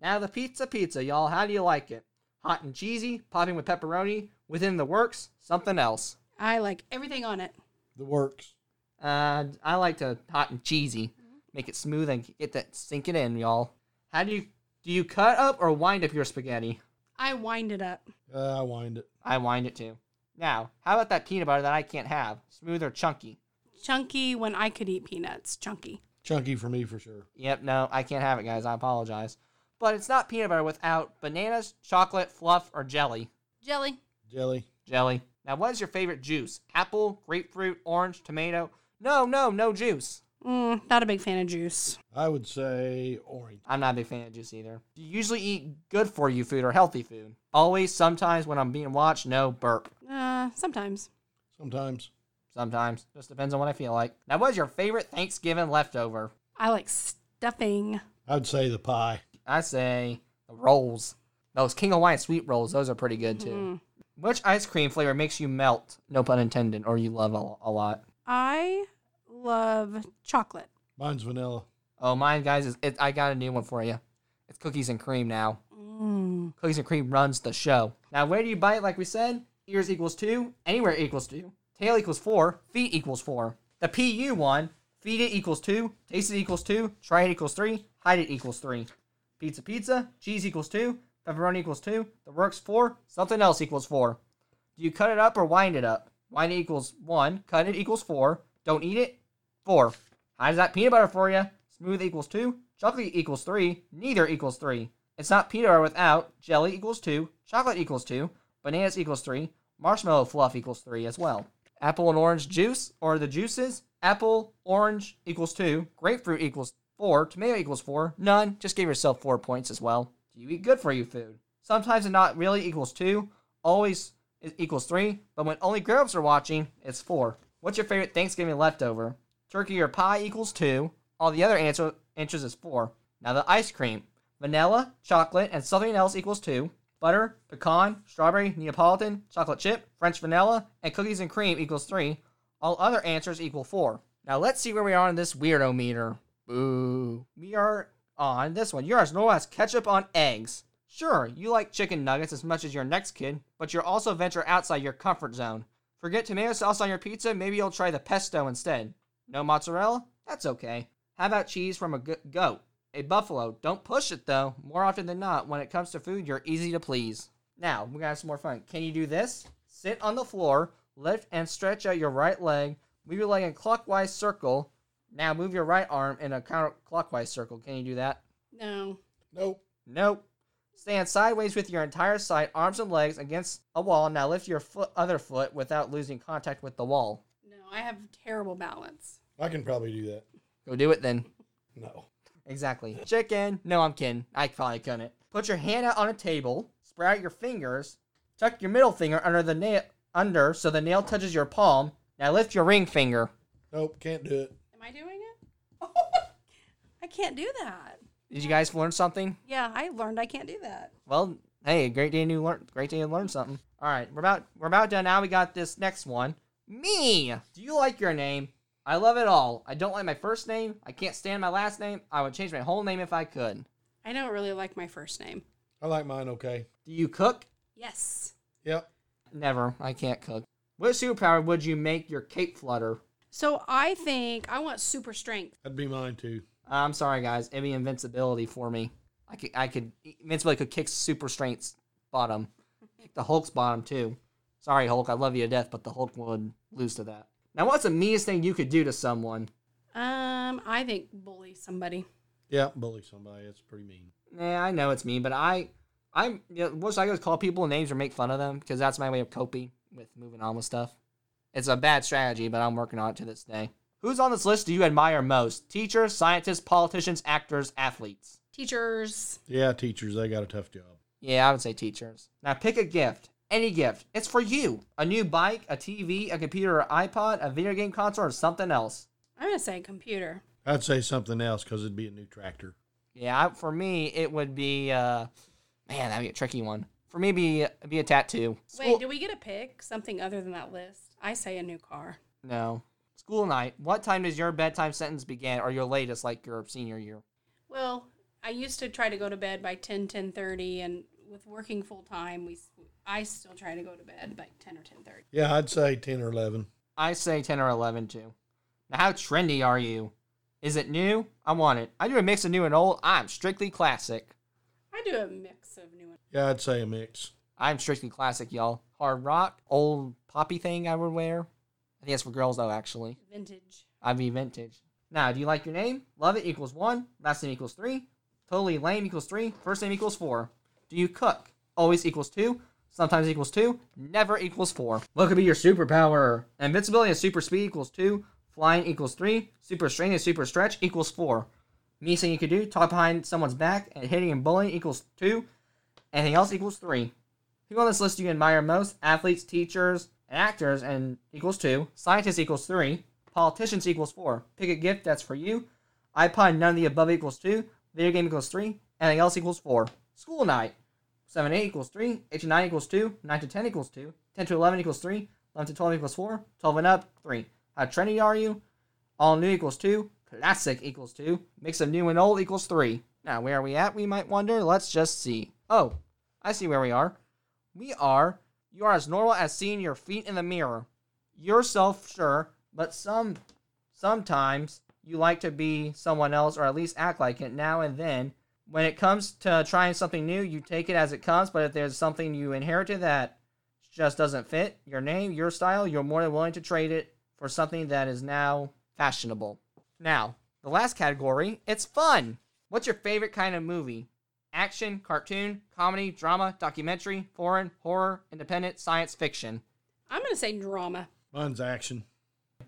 now the pizza, pizza, y'all. How do you like it? Hot and cheesy, popping with pepperoni, within the works, something else. I like everything on it. The works. Uh, I like to hot and cheesy, make it smooth and get that sink it in, y'all. How do you do? You cut up or wind up your spaghetti? I wind it up. Uh, I wind it. I wind it too. Now, how about that peanut butter that I can't have? Smooth or chunky? Chunky when I could eat peanuts. Chunky. Chunky for me for sure. Yep, no, I can't have it, guys. I apologize. But it's not peanut butter without bananas, chocolate, fluff, or jelly. Jelly. Jelly. Jelly. Now, what is your favorite juice? Apple, grapefruit, orange, tomato? No, no, no juice. Mm, not a big fan of juice. I would say orange. I'm not a big fan of juice either. Do you usually eat good for you food or healthy food? Always, sometimes when I'm being watched, no, burp. Uh, sometimes. Sometimes. Sometimes. Just depends on what I feel like. Now, what is your favorite Thanksgiving leftover? I like stuffing. I'd say the pie. I say the rolls. Those King Hawaiian sweet rolls, those are pretty good too. Mm. Which ice cream flavor makes you melt? No pun intended, or you love a, a lot. I love chocolate. Mine's vanilla. Oh, mine, guys, is it, I got a new one for you. It's cookies and cream now. Mm. Cookies and cream runs the show. Now, where do you bite? Like we said, ears equals two, anywhere equals two, tail equals four, feet equals four. The PU one, feed it equals two, taste it equals two, try it equals three, hide it equals three. Pizza, pizza, cheese equals two, pepperoni equals two, the works four, something else equals four. Do you cut it up or wind it up? Wind it equals one, cut it equals four, don't eat it, four. How's that peanut butter for you? Smooth equals two, chocolate equals three, neither equals three. It's not peanut butter without, jelly equals two, chocolate equals two, bananas equals three, marshmallow fluff equals three as well. Apple and orange juice, or the juices, apple, orange equals two, grapefruit equals four, tomato equals four, none, just give yourself four points as well. Do you eat good for you food? Sometimes it not really equals two, always it equals three, but when only grown ups are watching, it's four. What's your favorite Thanksgiving leftover? Turkey or pie equals two. All the other answer, answers is four. Now the ice cream. Vanilla, chocolate, and something else equals two. Butter, pecan, strawberry, Neapolitan, chocolate chip, French vanilla, and cookies and cream equals three. All other answers equal four. Now let's see where we are on this weirdo meter. Boo. We are on this one. Yours no has ketchup on eggs. Sure, you like chicken nuggets as much as your next kid, but you're also venture outside your comfort zone. Forget tomato sauce on your pizza, maybe you'll try the pesto instead. No mozzarella? That's okay. How about cheese from a go- goat? A buffalo. Don't push it though. More often than not, when it comes to food, you're easy to please. Now, we're gonna have some more fun. Can you do this? Sit on the floor, lift and stretch out your right leg, move your leg in clockwise circle. Now move your right arm in a counterclockwise circle. Can you do that? No. Nope. Nope. Stand sideways with your entire side, arms and legs against a wall. Now lift your foot, other foot without losing contact with the wall. No, I have terrible balance. I can probably do that. Go do it then. No. Exactly. Chicken. No, I'm kidding. I probably couldn't. Put your hand out on a table. Spread out your fingers. Tuck your middle finger under the nail under so the nail touches your palm. Now lift your ring finger. Nope. Can't do it. Am I doing it? I can't do that. Did you guys learn something? Yeah, I learned I can't do that. Well, hey, great day to learn. Great day to learn something. All right, we're about we're about done now. We got this next one. Me. Do you like your name? I love it all. I don't like my first name. I can't stand my last name. I would change my whole name if I could. I don't really like my first name. I like mine okay. Do you cook? Yes. Yep. Never. I can't cook. What superpower would you make your cape flutter? So I think I want super strength. That'd be mine too. I'm sorry, guys. It'd be invincibility for me. I could, I could invincibility could kick super strength's bottom, kick the Hulk's bottom too. Sorry, Hulk. I love you to death, but the Hulk would lose to that. Now, what's the meanest thing you could do to someone? Um, I think bully somebody. Yeah, bully somebody. That's pretty mean. Yeah, I know it's mean, but I, I'm. You know, what should I go call people names or make fun of them because that's my way of coping with moving on with stuff. It's a bad strategy, but I'm working on it to this day. Who's on this list do you admire most? Teachers, scientists, politicians, actors, athletes. Teachers. Yeah, teachers. They got a tough job. Yeah, I would say teachers. Now pick a gift. Any gift. It's for you. A new bike, a TV, a computer or iPod, a video game console, or something else. I'm gonna say computer. I'd say something else because it'd be a new tractor. Yeah, I- for me, it would be, uh, man, that'd be a tricky one. For me, be be a tattoo. School- Wait, do we get a pick? Something other than that list? I say a new car. no. School night. What time does your bedtime sentence begin, or your latest, like your senior year? Well, I used to try to go to bed by 10, 10.30, and with working full time, we s- I still try to go to bed by 10 or 10.30. Yeah, I'd say 10 or 11. I say 10 or 11 too. Now, how trendy are you? Is it new? I want it. I do a mix of new and old. I'm strictly classic. I do a mix of new and Yeah, I'd say a mix. I'm strictly classic, y'all. Hard rock, old poppy thing I would wear. I think that's for girls though, actually. vintage. I'd be vintage. Now, do you like your name? Love it equals one. Last name equals three. Totally lame equals three. First name equals four. Do you cook? Always equals two. Sometimes equals two. Never equals four. What could be your superpower? Invincibility and super speed equals two. Flying equals three. Super strength and super stretch equals four. Me saying you could do talk behind someone's back and hitting and bullying equals two. Anything else equals three. Who on this list do you admire most? Athletes, teachers, and actors, and equals two. Scientists equals three. Politicians equals four. Pick a gift that's for you. iPod, none of the above equals 2. Video game equals 3. Anything else equals 4. School night. 7 to 8 equals 3. 8 to 9 equals 2. 9 to 10 equals 2. 10 to 11 equals 3. 11 to 12 equals 4. 12 and up, 3. How trendy are you? All new equals 2. Classic equals 2. Mix of new and old equals 3. Now, where are we at, we might wonder? Let's just see. Oh, I see where we are. We are, you are as normal as seeing your feet in the mirror. You're self-sure, but some, sometimes you like to be someone else or at least act like it now and then. When it comes to trying something new, you take it as it comes, but if there's something you inherited that just doesn't fit your name, your style, you're more than willing to trade it for something that is now fashionable. Now, the last category, it's fun. What's your favorite kind of movie? Action, cartoon, comedy, drama, documentary, foreign, horror, independent, science fiction. I'm going to say drama. Mine's action.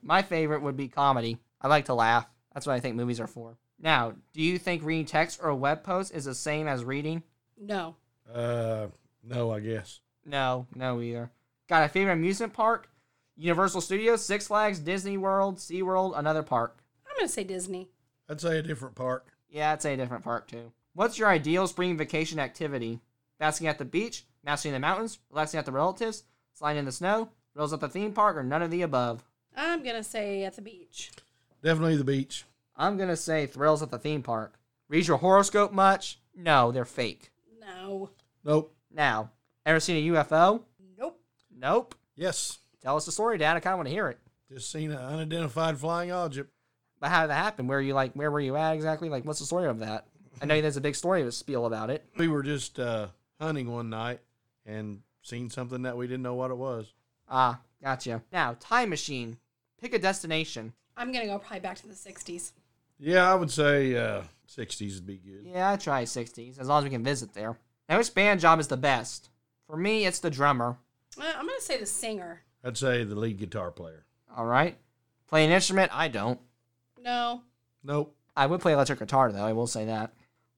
My favorite would be comedy. I like to laugh. That's what I think movies are for. Now, do you think reading text or a web post is the same as reading? No. Uh, no, I guess. No, no either. Got a favorite amusement park? Universal Studios, Six Flags, Disney World, SeaWorld, another park. I'm going to say Disney. I'd say a different park. Yeah, I'd say a different park too. What's your ideal spring vacation activity? Basking at the beach, mastering the mountains, relaxing at the relatives, sliding in the snow, rails at the theme park, or none of the above? I'm going to say at the beach. Definitely the beach. I'm gonna say thrills at the theme park. Read your horoscope much? No, they're fake. No. Nope. Now, ever seen a UFO? Nope. Nope. Yes. Tell us the story, Dad. I kind of want to hear it. Just seen an unidentified flying object. But how did that happen? Where you like? Where were you at exactly? Like, what's the story of that? I know there's a big story of a spiel about it. We were just uh, hunting one night and seen something that we didn't know what it was. Ah, gotcha. Now, time machine. Pick a destination. I'm going to go probably back to the 60s. Yeah, I would say uh, 60s would be good. Yeah, I try 60s as long as we can visit there. Now, which band job is the best? For me, it's the drummer. Uh, I'm going to say the singer. I'd say the lead guitar player. All right. Play an instrument? I don't. No. Nope. I would play electric guitar though. I will say that.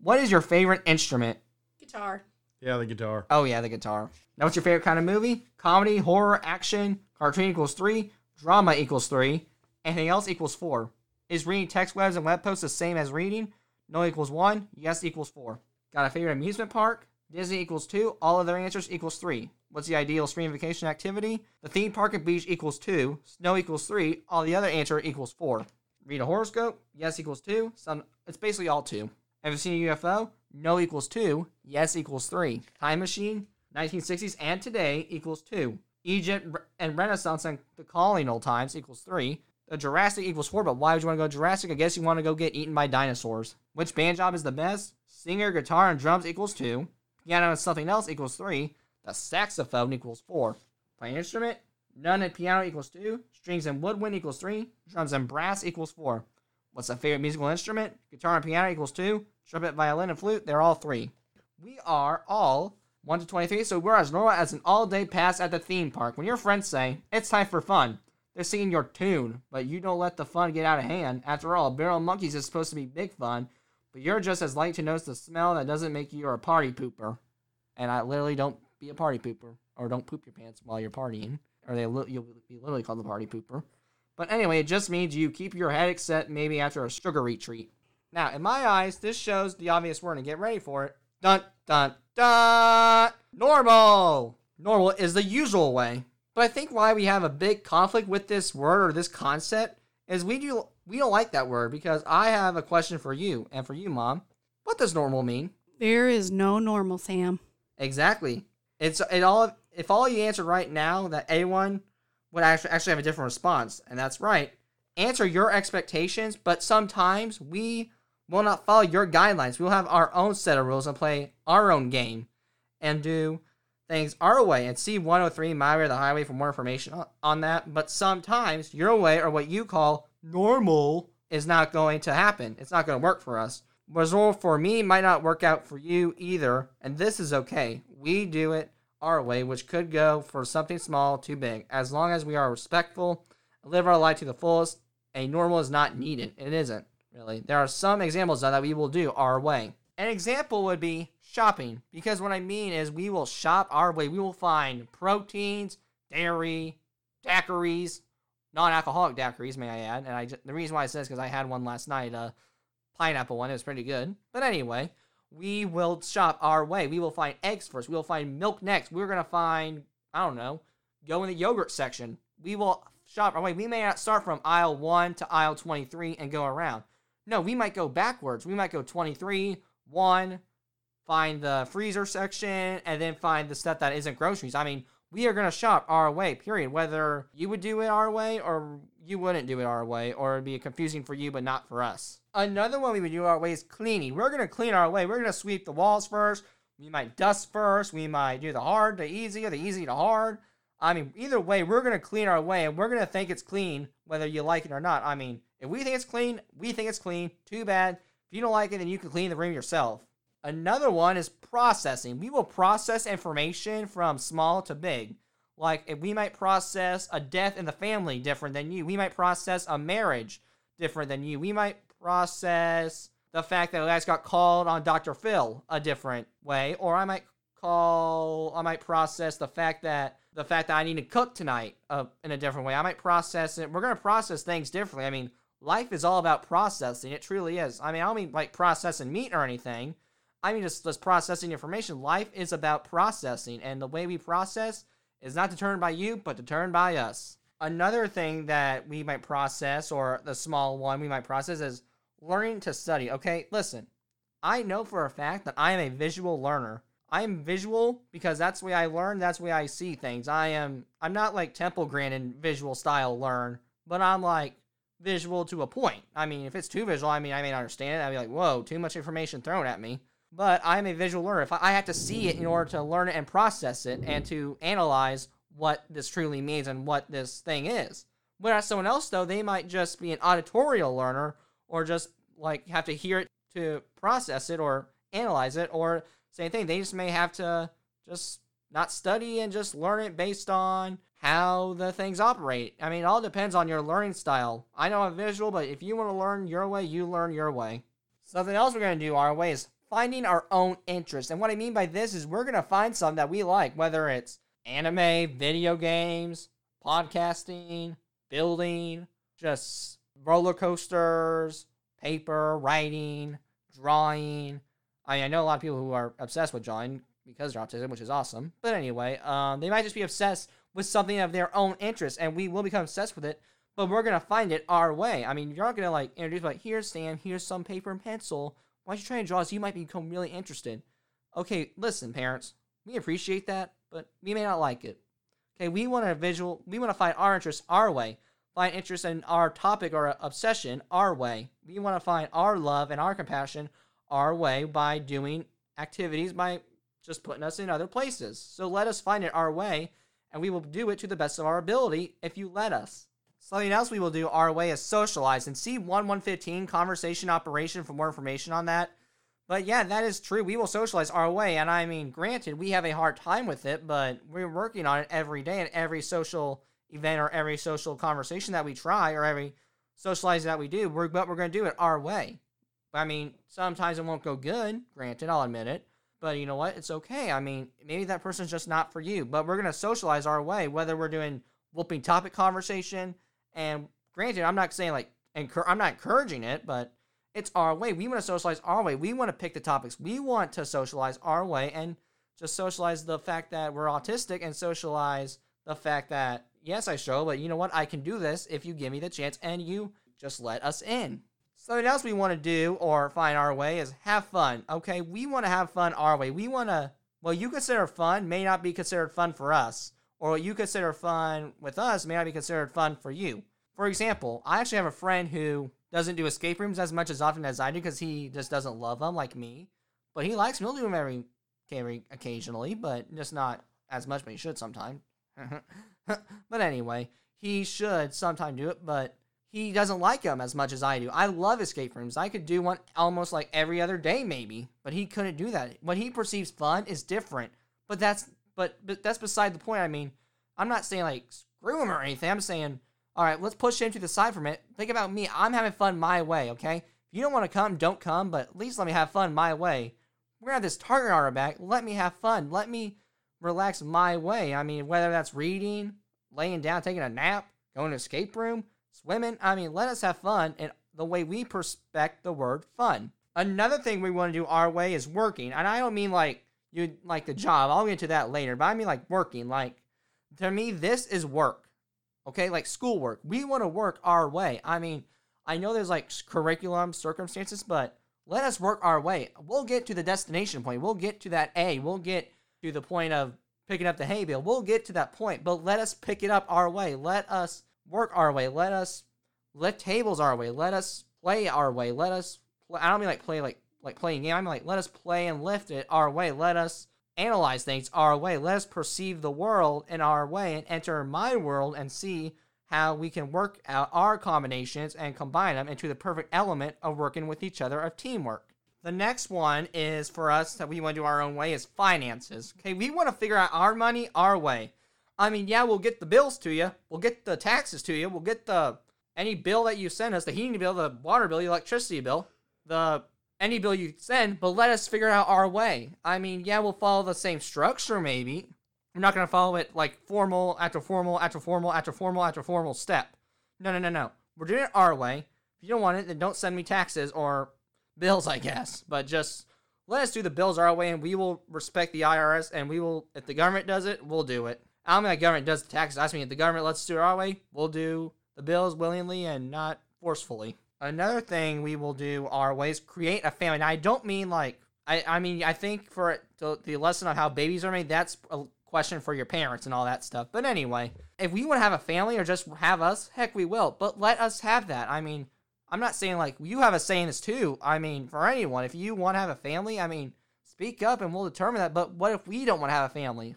What is your favorite instrument? Guitar. Yeah, the guitar. Oh yeah, the guitar. Now, what's your favorite kind of movie? Comedy, horror, action, cartoon equals three, drama equals three, anything else equals four. Is reading text webs and web posts the same as reading? No equals one. Yes equals four. Got a favorite amusement park? Disney equals two. All other answers equals three. What's the ideal spring vacation activity? The theme park and beach equals two. Snow equals three. All the other answer equals four. Read a horoscope? Yes equals two. Some it's basically all two. Have you seen a UFO? No equals two. Yes equals three. Time machine? 1960s and today equals two. Egypt and Renaissance and the colonial times equals three. The Jurassic equals four, but why would you want to go Jurassic? I guess you want to go get eaten by dinosaurs. Which band job is the best? Singer, guitar, and drums equals two. Piano and something else equals three. The saxophone equals four. Play an instrument? None and piano equals two. Strings and woodwind equals three. Drums and brass equals four. What's the favorite musical instrument? Guitar and piano equals two. Trumpet, violin, and flute, they're all three. We are all 1 to 23, so we're as normal as an all day pass at the theme park. When your friends say, it's time for fun, they're singing your tune, but you don't let the fun get out of hand. After all, Barrel Monkeys is supposed to be big fun, but you're just as light to notice the smell that doesn't make you a party pooper. And I literally don't be a party pooper, or don't poop your pants while you're partying, or they li- you'll be literally called the party pooper. But anyway, it just means you keep your headache set maybe after a sugar retreat. Now, in my eyes, this shows the obvious word, and get ready for it. Dun dun dun. Normal. Normal is the usual way. But I think why we have a big conflict with this word or this concept is we do we don't like that word because I have a question for you and for you, mom. What does normal mean? There is no normal, Sam. Exactly. It's it all if all you answer right now that A1 would actually actually have a different response, and that's right. Answer your expectations, but sometimes we will not follow your guidelines. We'll have our own set of rules and play our own game and do things our way and see 103 my way or the highway for more information on, that. But sometimes your way or what you call normal is not going to happen. It's not going to work for us. What's normal for me might not work out for you either, and this is okay. We do it our way, which could go for something small too big. As long as we are respectful, live our life to the fullest, a normal is not needed. It isn't, really. There are some examples that we will do our way. An example would be shopping, because what I mean is we will shop our way. We will find proteins, dairy, daiquiris, non-alcoholic daiquiris, may I add. And I just, the reason why I said this because I had one last night. Uh, pineapple one. It was pretty good. But anyway, we will shop our way. We will find eggs first. We will find milk next. We're gonna find I don't know, go in the yogurt section. We will shop our way. We may not start from aisle one to aisle twenty three and go around. No, we might go backwards. We might go twenty three, one, find the freezer section, and then find the stuff that isn't groceries. I mean, we are going to shop our way, period. Whether you would do it our way or you wouldn't do it our way, or it'd be confusing for you but not for us. Another one we would do our way is cleaning. We're going to clean our way. We're going to sweep the walls first. We might dust first. We might do the hard to easy or the easy to hard. I mean, either way, we're going to clean our way and we're going to think it's clean whether you like it or not. I mean, if we think it's clean, we think it's clean. Too bad. If you don't like it, then you can clean the room yourself. Another one is processing. We will process information from small to big. Like if we might process a death in the family different than you. We might process a marriage different than you. We might process the fact that I got called on Dr. Phil a different way, or I might call I might process the fact that the fact that I need to cook tonight uh, in a different way. I might process it. We're gonna process things differently. I mean, life is all about processing. It truly is. I mean, I don't mean like processing meat or anything. I mean, just, just processing information. Life is about processing, and the way we process is not determined by you, but determined by us. Another thing that we might process, or the small one we might process, is learning to study. Okay, listen, I know for a fact that I am a visual learner. I am visual because that's the way I learn, that's the way I see things. I am I'm not like Temple Grandin visual style learn, but I'm like visual to a point. I mean, if it's too visual, I mean I may not understand it. I'd be like, whoa, too much information thrown at me but I'm a visual learner. If I, have to see it in order to learn it and process it and to analyze what this truly means and what this thing is. Whereas someone else, though, they might just be an auditorial learner or just like have to hear it to process it or analyze it or same thing. They just may have to just not study and just learn it based on how the things operate. I mean, it all depends on your learning style. I know I'm visual, but if you want to learn your way, you learn your way. Something else we're going to do our way is finding our own interest. And what I mean by this is we're going to find something that we like, whether it's anime, video games, podcasting, building, just roller coasters, paper, writing, drawing. I mean, I know a lot of people who are obsessed with drawing because they're autistic, which is awesome. But anyway, um, they might just be obsessed with something of their own interest, and we will become obsessed with it. But we're gonna find it our way. I mean, you're not gonna like introduce like, here's Sam, here's some paper and pencil. Why don't you try and draw so you might become really interested? Okay, listen, parents, we appreciate that, but we may not like it. Okay, we want a visual, we want to find our interest our way, find interest in our topic or obsession our way. We want to find our love and our compassion our way by doing activities by just putting us in other places. So let us find it our way, and we will do it to the best of our ability if you let us. Something else we will do our way is socialize and see 1115 conversation operation for more information on that. But yeah, that is true. We will socialize our way. And I mean, granted, we have a hard time with it, but we're working on it every day and every social event or every social conversation that we try or every socializing that we do, we're, but we're going to do it our way. I mean, sometimes it won't go good, granted, I'll admit it. But you know what? It's okay. I mean, maybe that person's just not for you, but we're going to socialize our way, whether we're doing whooping topic conversation, and granted, I'm not saying like, encur- I'm not encouraging it, but it's our way. We want to socialize our way. We want to pick the topics. We want to socialize our way and just socialize the fact that we're autistic and socialize the fact that, yes, I struggle, but you know what? I can do this if you give me the chance and you just let us in. Something else we want to do or find our way is have fun. Okay, we want to have fun our way. We want to, well, you consider fun may not be considered fun for us or what you consider fun with us may not be considered fun for you. For example, I actually have a friend who doesn't do escape rooms as much as often as I do because he just doesn't love them like me. But he likes do them every, every occasionally, but just not as much. But he should sometime. but anyway, he should sometime do it. But he doesn't like them as much as I do. I love escape rooms. I could do one almost like every other day, maybe. But he couldn't do that. What he perceives fun is different. But that's but but that's beside the point. I mean, I'm not saying like screw him or anything. I'm saying, all right, let's push him to the side from it. Think about me. I'm having fun my way. Okay. If you don't want to come, don't come. But at least let me have fun my way. We're gonna have this target on our back. Let me have fun. Let me relax my way. I mean, whether that's reading, laying down, taking a nap, going to escape room, swimming. I mean, let us have fun in the way we perspect the word fun. Another thing we want to do our way is working. And I don't mean like you like the job. I'll get to that later, but I mean like working. Like to me, this is work. Okay, like schoolwork. We want to work our way. I mean, I know there's like curriculum circumstances, but let us work our way. We'll get to the destination point. We'll get to that A. We'll get to the point of picking up the hay bale. We'll get to that point, but let us pick it up our way. Let us work our way. Let us lift tables our way. Let us play our way. Let us play. I don't mean like play like like playing game. I mean like let us play and lift it our way. Let us analyze things our way. Let us perceive the world in our way and enter my world and see how we can work out our combinations and combine them into the perfect element of working with each other of teamwork. The next one is for us that we want to do our own way is finances. Okay, we want to figure out our money our way. I mean, yeah, we'll get the bills to you. We'll get the taxes to you. We'll get the any bill that you send us, the heating bill, the water bill, the electricity bill, the any bill you send, but let us figure out our way. I mean, yeah, we'll follow the same structure maybe. We're not going to follow it like formal after formal after formal after formal after formal step. No, no, no, no. We're doing it our way. If you don't want it, then don't send me taxes or bills, I guess. But just let us do the bills our way and we will respect the IRS and we will, if the government does it, we'll do it. I don't mean the government does the taxes. I mean the government lets us do it our way, we'll do the bills willingly and not forcefully. Another thing we will do our way is create a family. Now, I don't mean like, I, I mean, I think for the, the lesson of how babies are made, that's a question for your parents and all that stuff. But anyway, if we want to have a family or just have us, heck, we will. But let us have that. I mean, I'm not saying like you have a say in this too. I mean, for anyone, if you want to have a family, I mean, speak up and we'll determine that. But what if we don't want to have a family?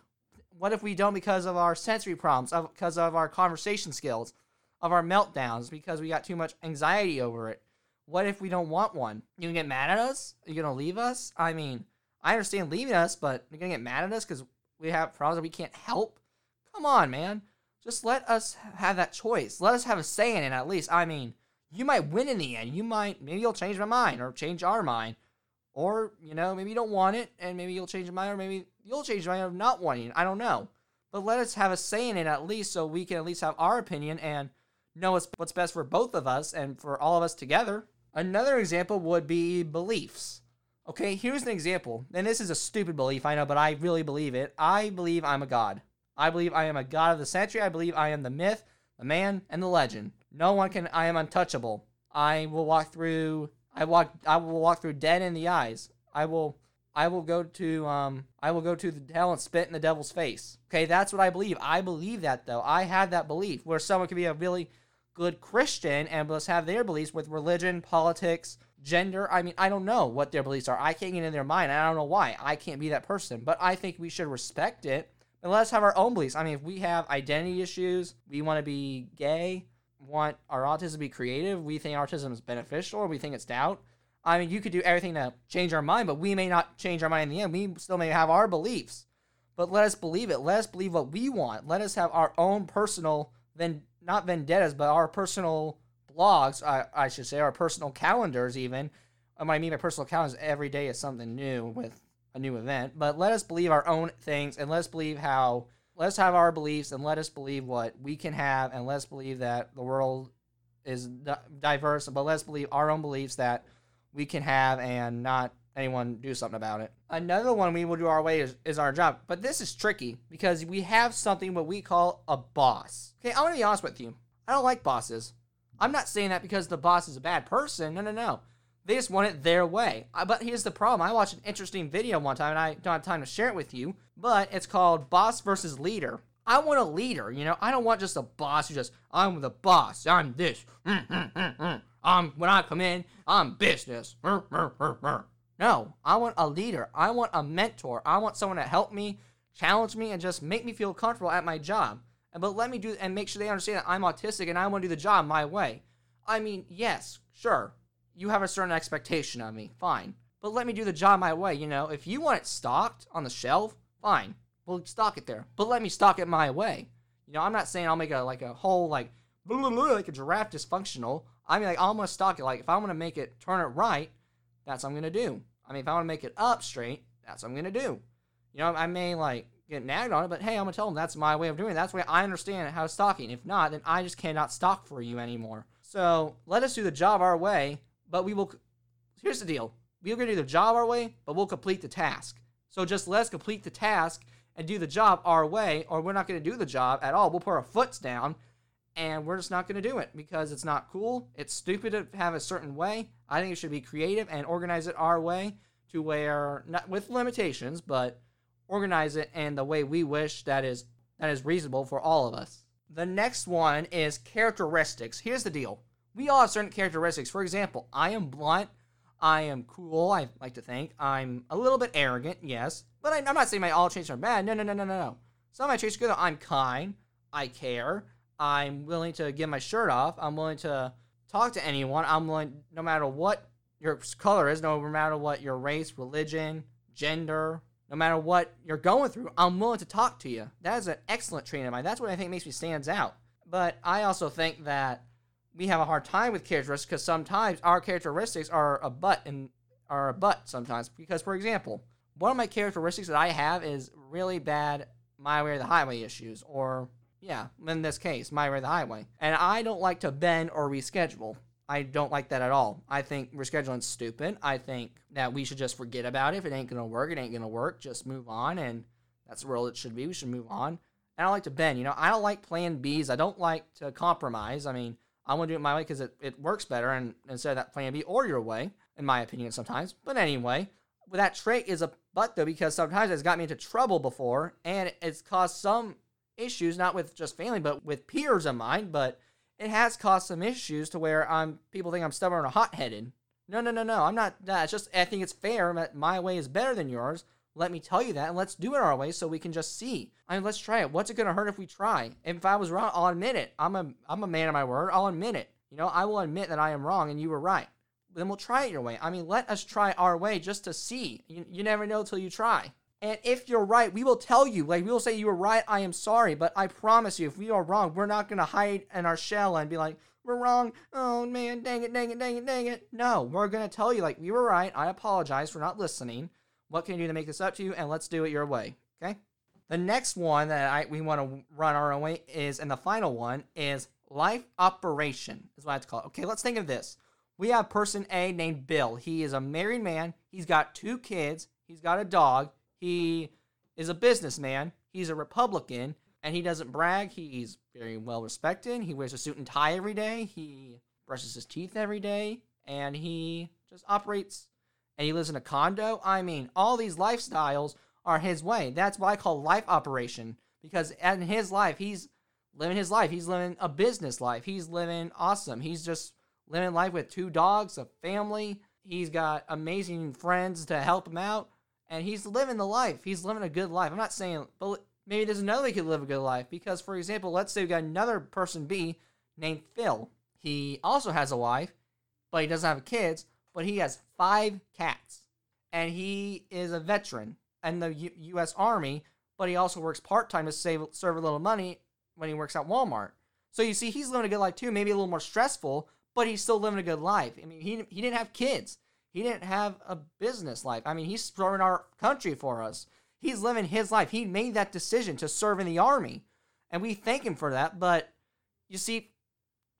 What if we don't because of our sensory problems, of, because of our conversation skills? of our meltdowns because we got too much anxiety over it. What if we don't want one? You gonna get mad at us? Are you gonna leave us? I mean, I understand leaving us, but you're gonna get mad at us because we have problems that we can't help? Come on, man. Just let us have that choice. Let us have a say in it at least. I mean, you might win in the end. You might, maybe you'll change my mind or change our mind. Or, you know, maybe you don't want it and maybe you'll change your mind or maybe you'll change your mind of not wanting it. I don't know. But let us have a say in it at least so we can at least have our opinion and know what's best for both of us and for all of us together. Another example would be beliefs. Okay, here's an example. And this is a stupid belief, I know, but I really believe it. I believe I'm a god. I believe I am a god of the century. I believe I am the myth, the man, and the legend. No one can I am untouchable. I will walk through I walk I will walk through dead in the eyes. I will I will go to um I will go to the hell and spit in the devil's face. Okay, that's what I believe. I believe that though. I have that belief where someone could be a really good Christian and let's have their beliefs with religion, politics, gender. I mean, I don't know what their beliefs are. I can't get in their mind. I don't know why. I can't be that person. But I think we should respect it and let us have our own beliefs. I mean, if we have identity issues, we want to be gay, want our autism to be creative, we think autism is beneficial, or we think it's doubt. I mean, you could do everything to change our mind, but we may not change our mind in the end. We still may have our beliefs. But let us believe it. Let us believe what we want. Let us have our own personal then not vendettas, but our personal blogs, I, I should say, our personal calendars, even. Um, I mean by personal calendars, every day is something new with a new event. But let us believe our own things and let us believe how, let us have our beliefs and let us believe what we can have and let us believe that the world is diverse, but let's believe our own beliefs that we can have and not anyone do something about it. Another one we will do our way is, is our job. But this is tricky because we have something what we call a boss. Okay, I want to be honest with you. I don't like bosses. I'm not saying that because the boss is a bad person. No, no, no. They just want it their way. But here's the problem. I watched an interesting video one time and I don't have time to share it with you, but it's called Boss versus Leader. I want a leader, you know? I don't want just a boss who just, I'm the boss, I'm this. Mm, mm, mm. I'm, when I come in, I'm business. No, I want a leader. I want a mentor. I want someone to help me, challenge me, and just make me feel comfortable at my job. But let me do and make sure they understand that I'm autistic and I want to do the job my way. I mean, yes, sure. You have a certain expectation of me. Fine. But let me do the job my way, you know. If you want it stocked on the shelf, fine. We'll stock it there. But let me stock it my way. You know, I'm not saying I'll make a like a whole like blah, blah, blah, like a giraffe dysfunctional. I mean like I'm gonna stock it. Like if I want to make it turn it right, that's what I'm gonna do. I mean, if I want to make it up straight, that's what I'm gonna do. You know, I may like get nagged on it, but hey, I'm gonna tell them that's my way of doing it. That's the way I understand how to stocking. If not, then I just cannot stock for you anymore. So let us do the job our way, but we will. Here's the deal we're going to do the job our way, but we'll complete the task. So just let us complete the task and do the job our way, or we're not going to do the job at all. We'll put our foots down and we're just not going to do it because it's not cool. It's stupid to have a certain way. I think it should be creative and organize it our way to where, not with limitations, but organize it in the way we wish that is that is reasonable for all of us. The next one is characteristics. Here's the deal. We all have certain characteristics. For example, I am blunt. I am cool, I like to think. I'm a little bit arrogant, yes. But I, am not saying my all traits are bad. No, no, no, no, no, no. Some of my traits are good. I'm kind. I care. I'm willing to give my shirt off. I'm willing to talk to anyone. I'm willing, no matter what your color is, no matter what your race, religion, gender, no matter what you're going through, I'm willing to talk to you. That is an excellent trait of mine. That's what I think makes me stands out. But I also think that we have a hard time with characteristics because sometimes our characteristics are a butt and are a butt sometimes. Because for example, one of my characteristics that I have is really bad my way or the highway issues, or yeah, in this case, my way or the highway. And I don't like to bend or reschedule. I don't like that at all. I think rescheduling's stupid. I think that we should just forget about it. If it ain't gonna work, it ain't gonna work. Just move on, and that's the world it should be. We should move on. And I don't like to bend. You know, I don't like plan Bs. I don't like to compromise. I mean, I want to do it my way because it, it works better, and instead of that plan B or your way, in my opinion, sometimes. But anyway, that trait is a but though because sometimes it's got me into trouble before, and it's caused some issues, not with just family, but with peers of mine. But it has caused some issues to where I'm people think I'm stubborn or hot headed. No, no, no, no. I'm not that. It's just I think it's fair that my way is better than yours. Let me tell you that, and let's do it our way so we can just see. I mean, let's try it. What's it gonna hurt if we try? If I was wrong, I'll admit it. I'm a I'm a man of my word. I'll admit it. You know, I will admit that I am wrong and you were right. Then we'll try it your way. I mean, let us try our way just to see. You, you never know till you try. And if you're right, we will tell you. Like, we will say you were right. I am sorry. But I promise you, if we are wrong, we're not going to hide in our shell and be like, we're wrong. Oh, man, dang it, dang it, dang it, dang it. No, we're going to tell you, like, we were right. I apologize for not listening. What can you do to make this up to you? And let's do it your way. Okay? The next one that I we want to run our own way is, and the final one is life operation, is what I have to call it. Okay, let's think of this. We have person A named Bill. He is a married man. He's got two kids. He's got a dog. He is a businessman. He's a Republican, and he doesn't brag. He's very well respected. He wears a suit and tie every day. He brushes his teeth every day, and he just operates. And he lives in a condo. I mean, all these lifestyles are his way. That's what I call life operation because in his life, he's living his life. He's living a business life. He's living awesome. He's just living life with two dogs, a family. He's got amazing friends to help him out and he's living the life. He's living a good life. I'm not saying, but maybe there's another way he could live a good life because, for example, let's say we got another person B named Phil. He also has a wife, but he doesn't have kids. But he has five cats, and he is a veteran in the U- U.S. Army. But he also works part time to save serve a little money when he works at Walmart. So you see, he's living a good life too. Maybe a little more stressful, but he's still living a good life. I mean, he he didn't have kids. He didn't have a business life. I mean, he's serving our country for us. He's living his life. He made that decision to serve in the army. And we thank him for that. But you see,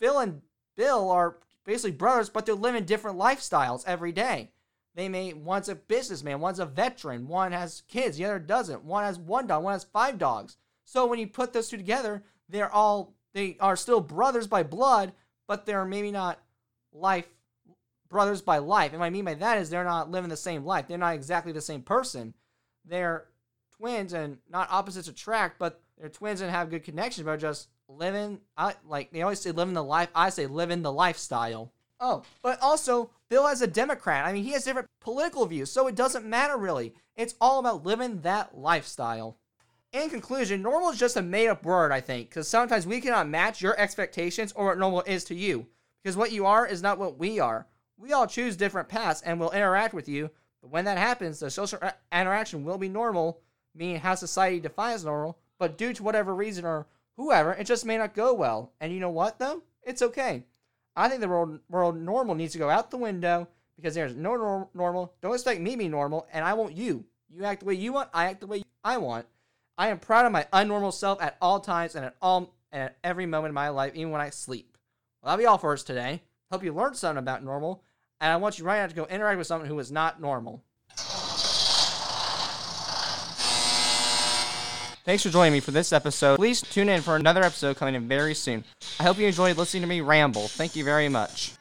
Phil and Bill are basically brothers, but they're living different lifestyles every day. They may one's a businessman, one's a veteran, one has kids, the other doesn't. One has one dog, one has five dogs. So when you put those two together, they're all they are still brothers by blood, but they're maybe not life brothers by life. And what I mean by that is they're not living the same life. They're not exactly the same person. They're twins and not opposites attract, but they're twins and have good connections, but just living, I, like they always say, living the life. I say living the lifestyle. Oh, but also, Bill as a Democrat, I mean, he has different political views, so it doesn't matter really. It's all about living that lifestyle. In conclusion, normal is just a made up word, I think, because sometimes we cannot match your expectations or what normal is to you. Because what you are is not what we are. We all choose different paths and will interact with you, but when that happens, the social interaction will be normal, meaning how society defines normal, but due to whatever reason or whoever, it just may not go well. And you know what, though? It's okay. I think the world, world normal needs to go out the window because there's no nor- normal. Don't expect me to be normal, and I want you. You act the way you want, I act the way I want. I am proud of my unnormal self at all times and at all and at every moment in my life, even when I sleep. Well, that'll be all for us today. Hope you learned something about normal, and I want you right now to go interact with someone who is not normal. Thanks for joining me for this episode. Please tune in for another episode coming in very soon. I hope you enjoyed listening to me ramble. Thank you very much.